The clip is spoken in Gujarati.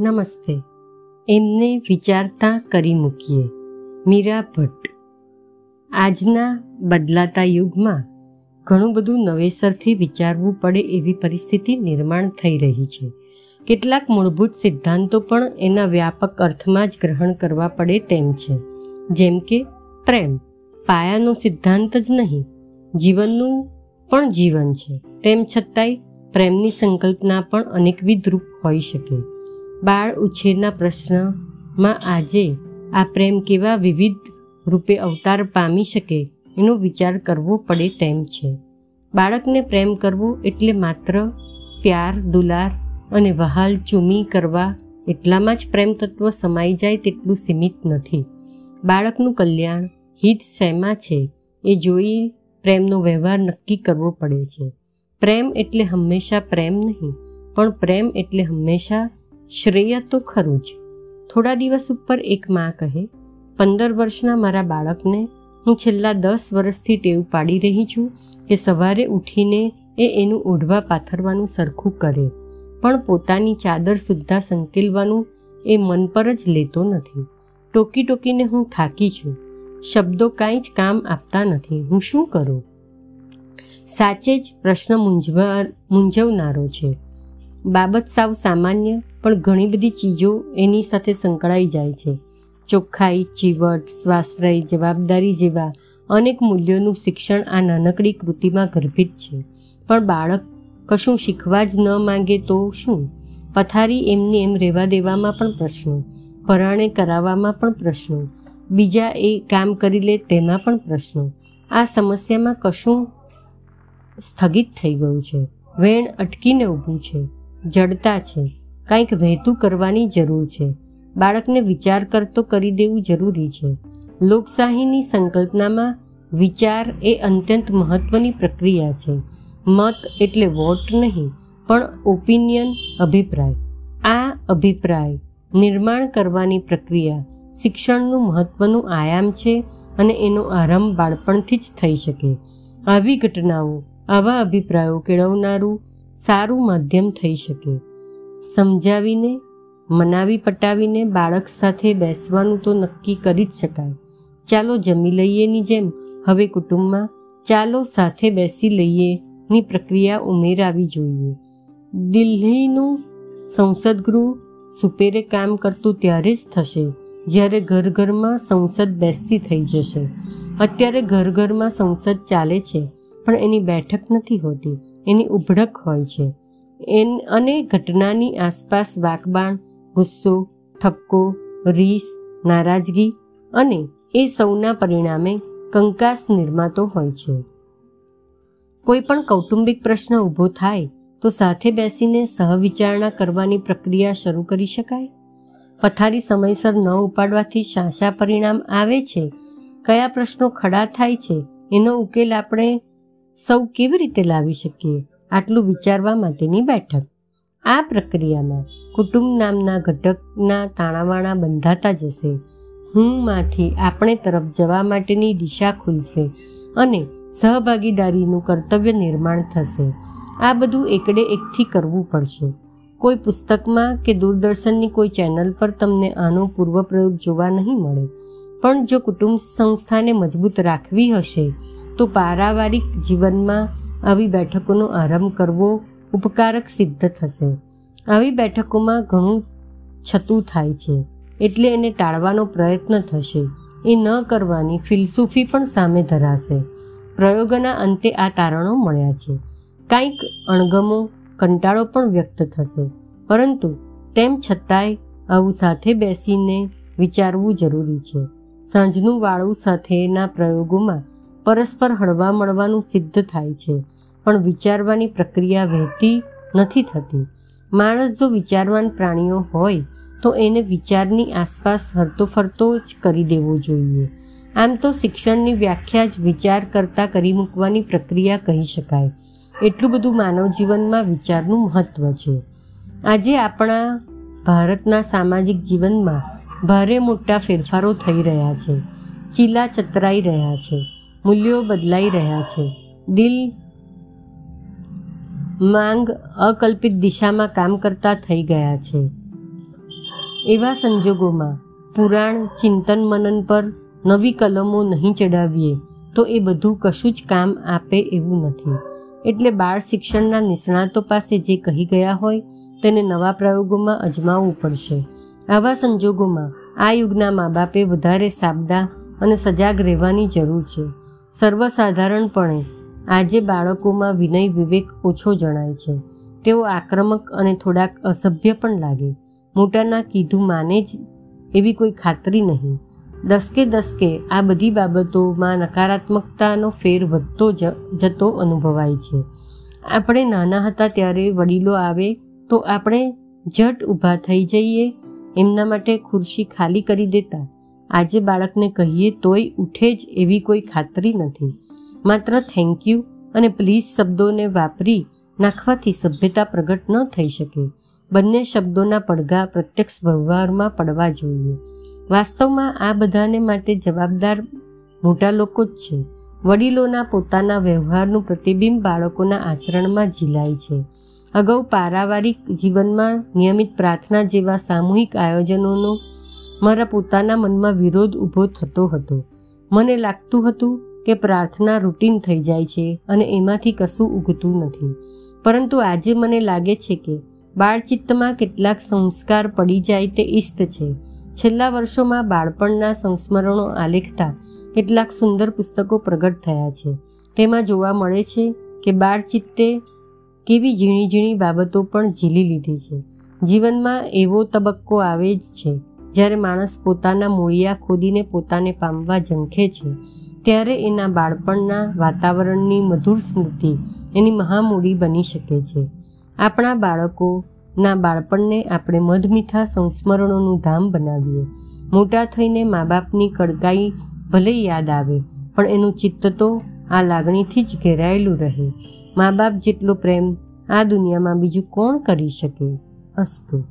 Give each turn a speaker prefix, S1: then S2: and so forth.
S1: નમસ્તે. એમને વિચારતા કરી મૂકીએ. મીરા ભટ્ટ. આજના બદલાતા યુગમાં ઘણું બધું નવેસરથી વિચારવું પડે એવી પરિસ્થિતિ નિર્માણ થઈ રહી છે. કેટલાક મૂળભૂત સિદ્ધાંતો પણ એના વ્યાપક અર્થમાં જ ગ્રહણ કરવા પડે તેમ છે. જેમ કે પ્રેમ. પાયાનો સિદ્ધાંત જ નહીં, જીવનનું પણ જીવન છે. તેમ છતાંય પ્રેમની સંકલ્પના પણ અનેકવિધ રૂપ હોઈ શકે. બાળ ઉછેરના પ્રશ્નમાં આજે આ પ્રેમ કેવા વિવિધ રૂપે અવતાર પામી શકે એનો વિચાર કરવો પડે તેમ છે. બાળકને પ્રેમ કરવો એટલે માત્ર પ્યાર, દુલાર અને વહાલ ચૂમી કરવા એટલામાં જ પ્રેમ તત્વ સમાઈ જાય તેટલું સીમિત નથી. બાળકનું કલ્યાણ હિત શેમાં છે એ જોઈ પ્રેમનો વ્યવહાર નક્કી કરવો પડે છે. પ્રેમ એટલે હંમેશા પ્રેમ નહીં, પણ પ્રેમ એટલે હંમેશા શ્રેય તો ખરું જ. થોડા દિવસ ઉપર એક માં કહે, પંદર વર્ષના મારા બાળકને હું છેલ્લા દસ વર્ષથી ટેવ પાડી રહી છું કે સવારે ઉઠીને એ એનું ઓઢવા પાથરવાનું સરખું કરે, પણ પોતાની ચાદર સુદ્ધા સંકેલવાનું એ મન પર જ લેતો નથી. ટોકી ટોકીને હું થાકી છું. શબ્દો કાંઈ જ કામ આપતા નથી. હું શું કરું? સાચે જ પ્રશ્ન મૂંઝવા મૂંઝવનારો છે. બાબત સાવ સામાન્ય પણ ઘણી બધી ચીજો એની સાથે સંકળાઈ જાય છે. ચોખ્ખાઈ, ચીવટ, સ્વાશ્રય, જવાબદારી જેવા અનેક મૂલ્યોનું શિક્ષણ આ નાનકડી કૃતિમાં ગર્ભિત છે. પણ બાળક કશું શીખવા જ ન માંગે તો શું? પથારી એમને એમ રહેવા દેવામાં પણ પ્રશ્નો, પરાણે કરાવવામાં પણ પ્રશ્નો, બીજા એ કામ કરી લે તેમાં પણ પ્રશ્નો. આ સમસ્યામાં કશું સ્થગિત થઈ ગયું છે. વેણ અટકીને ઊભું છે, જડતા છે. કંઈક વહેતું કરવાની જરૂર છે. બાળકને વિચાર કરતો કરી દેવું જરૂરી છે. લોકશાહીની સંકલ્પનામાં વિચાર એ અત્યંત મહત્વની પ્રક્રિયા છે. મત એટલે વોટ નહીં, પણ ઓપિનિયન અભિપ્રાય. આ અભિપ્રાય નિર્માણ કરવાની પ્રક્રિયા શિક્ષણનું મહત્વનું આયામ છે અને એનો આરંભ બાળપણથી જ થઈ શકે. આવી ઘટનાઓ, આવા અભિપ્રાયો કેળવનારું સારું માધ્યમ થઈ શકે. સમજાવીને, મનાવી પટાવીને બાળક સાથે બેસવાનું તો નક્કી કરી જ શકાય. ચાલો જમી લઈએની જેમ. હવે કુટુંબમાં ચાલો સાથે બેસી લઈએ ની પ્રક્રિયા ઉમેરાવી જોઈએ. દિલ્હીનું સંસદ ગૃહ સુપેરે કામ કરતું ત્યારે જ થશે, જ્યારે ઘર ઘરમાં સંસદ બેસતી થઈ જશે. અત્યારે ઘર ઘરમાં સંસદ ચાલે છે, પણ એની બેઠક નથી હોતી, એની ઉભડક હોય છે. એન અને ઘટનાની આસપાસ વાકબાણ, ગુસ્સો, ઠપકો, રીસ, નારાજગી અને એ સૌના પરિણામે કંકાસ નિર્માતો હોય છે. કોઈ પણ કૌટુંબિક પ્રશ્ન ઊભો થાય તો સાથે બેસીને સહવિચારણા કરવાની પ્રક્રિયા શરૂ કરી શકાય? પથારી સમયસર ન ઉપાડવાથી શા શા પરિણામ આવે છે? કયા પ્રશ્નો ખડા થાય છે? એનો ઉકેલ આપણે સૌ કેવી રીતે લાવી શકીએ? આટલું વિચારવા માટેની બેઠક. આ પ્રક્રિયામાં કુટુંબ નામના ઘટકના તાણાવાણા બંધાતા જશે. હુંમાંથી આપણે તરફ જવા માટેની દિશા ખુલશે અને સહભાગીદારીનું કર્તવ્ય નિર્માણ થશે. આ બધું એકડે એકથી કરવું પડશે. કોઈ પુસ્તકમાં કે દૂરદર્શનની કોઈ ચેનલ પર તમને આનો પૂર્વપ્રયોગ જોવા નહીં મળે. પણ જો કુટુંબ સંસ્થાને મજબૂત રાખવી હશે, તો પારાવારિક જીવનમાં આવી બેઠકોનો આરંભ કરવો ઉપકારક સિદ્ધ થશે. આવી બેઠકોમાં ઘણું છતું થાય છે, એટલે એને ટાળવાનો પ્રયત્ન થશે. એ ન કરવાની ફિલસૂફી પણ સામે ધરાશે. પ્રયોગોના અંતે આ તારણો મળ્યા છે. કાંઈક અણગમો, કંટાળો પણ વ્યક્ત થશે. પરંતુ તેમ છતાંય આવું સાથે બેસીને વિચારવું જરૂરી છે. સાંજનું વાળું સાથેના પ્રયોગોમાં પરસ્પર હળવા મળવાનું સિદ્ધ થાય છે. પણ વિચારવાની પ્રક્રિયા વહેતી નથી થતી. માણસ જો વિચારવાન પ્રાણીઓ હોય, તો એને વિચારની આસપાસ હરતો ફરતો જ કરી દેવો જોઈએ. આમ તો શિક્ષણની વ્યાખ્યા જ વિચાર કરતાં કરી મૂકવાની પ્રક્રિયા કહી શકાય. એટલું બધું માનવ જીવનમાં વિચારનું મહત્ત્વ છે. આજે આપણા ભારતના સામાજિક જીવનમાં ભારે મોટા ફેરફારો થઈ રહ્યા છે. ચીલા ચતરાઈ રહ્યા છે. મૂલ્યો બદલાઈ રહ્યા છે. દિલ માંગ અકલ્પિત દિશામાં કામ કરતા થઈ ગયા છે. એવા સંજોગોમાં પુરાણ, ચિંતન મનન પર નવી કલમો નહીં ચડાવીએ તો એ બધું કશું જ કામ આપે એવું નથી. એટલે બાળ શિક્ષણના નિષ્ણાતો પાસે જે કહી ગયા હોય તેને નવા પ્રયોગોમાં અજમાવવું પડશે. આવા સંજોગોમાં આ યુગના મા બાપે વધારે સાબદા અને સજાગ રહેવાની જરૂર છે. સર્વસાધારણપણે આજે બાળકોમાં વિનય વિવેક ઓછો જણાય છે. તેઓ આક્રમક અને થોડાક અસભ્ય પણ લાગે. મોટાના કીધું માને જ એવી કોઈ ખાતરી નહીં. દસકે દસકે આ બધી બાબતોમાં નકારાત્મકતાનો ફેર વધતો જતો અનુભવાય છે. આપણે નાના હતા ત્યારે વડીલો આવે તો આપણે જટ ઊભા થઈ જઈએ, એમના માટે ખુરશી ખાલી કરી દેતા. આજે બાળકને કહીએ તોય ઉઠે જ એવી કોઈ ખાતરી નથી. માત્ર થેન્ક યુ અને પ્લીઝ શબ્દોને વાપરી નાખવાથી સભ્યતા પ્રગટ ન થઈ શકે. બંને શબ્દોના પડઘા પ્રત્યક્ષ વ્યવહારમાં પડવા જોઈએ. વાસ્તવમાં આ બધાને માટે જવાબદાર મોટા લોકો જ છે. વડીલોના પોતાના વ્યવહારનું પ્રતિબિંબ બાળકોના આચરણમાં ઝીલાય છે. અગાઉ પારાવારિક જીવનમાં નિયમિત પ્રાર્થના જેવા સામૂહિક આયોજનોનો મારા પોતાના મનમાં વિરોધ ઊભો થતો હતો. મને લાગતું હતું કે પ્રાર્થના રૂટીન થઈ જાય છે અને એમાંથી કશું ઉગતું નથી. પરંતુ આજે મને લાગે છે કે બાળચિત્તમાં કેટલાક સંસ્કાર પડી જાય તે ઈષ્ટ છે. છેલ્લા વર્ષોમાં બાળપણના સંસ્મરણો આલેખતા કેટલાક સુંદર પુસ્તકો પ્રગટ થયા છે. તેમાં જોવા મળે છે કે બાળચિત્તે કેવી ઝીણી ઝીણી બાબતો પણ ઝીલી લીધી છે. જીવનમાં એવો તબક્કો આવે જ છે, જ્યારે માણસ પોતાના મૂળિયા ખોદીને પોતાને પામવા ઝંખે છે. ત્યારે એના બાળપણના વાતાવરણની મધુર સ્મૃતિ એની મહામૂડી બની શકે છે. આપણા બાળકોના બાળપણને આપણે મધમીઠા સંસ્મરણોનું ધામ બનાવીએ. મોટા થઈને મા બાપની કડકાઈ ભલે યાદ આવે, પણ એનું ચિત્ત તો આ લાગણીથી જ ઘેરાયેલું રહે. મા બાપ જેટલો પ્રેમ આ દુનિયામાં બીજું કોણ કરી શકે? અસ્તુ.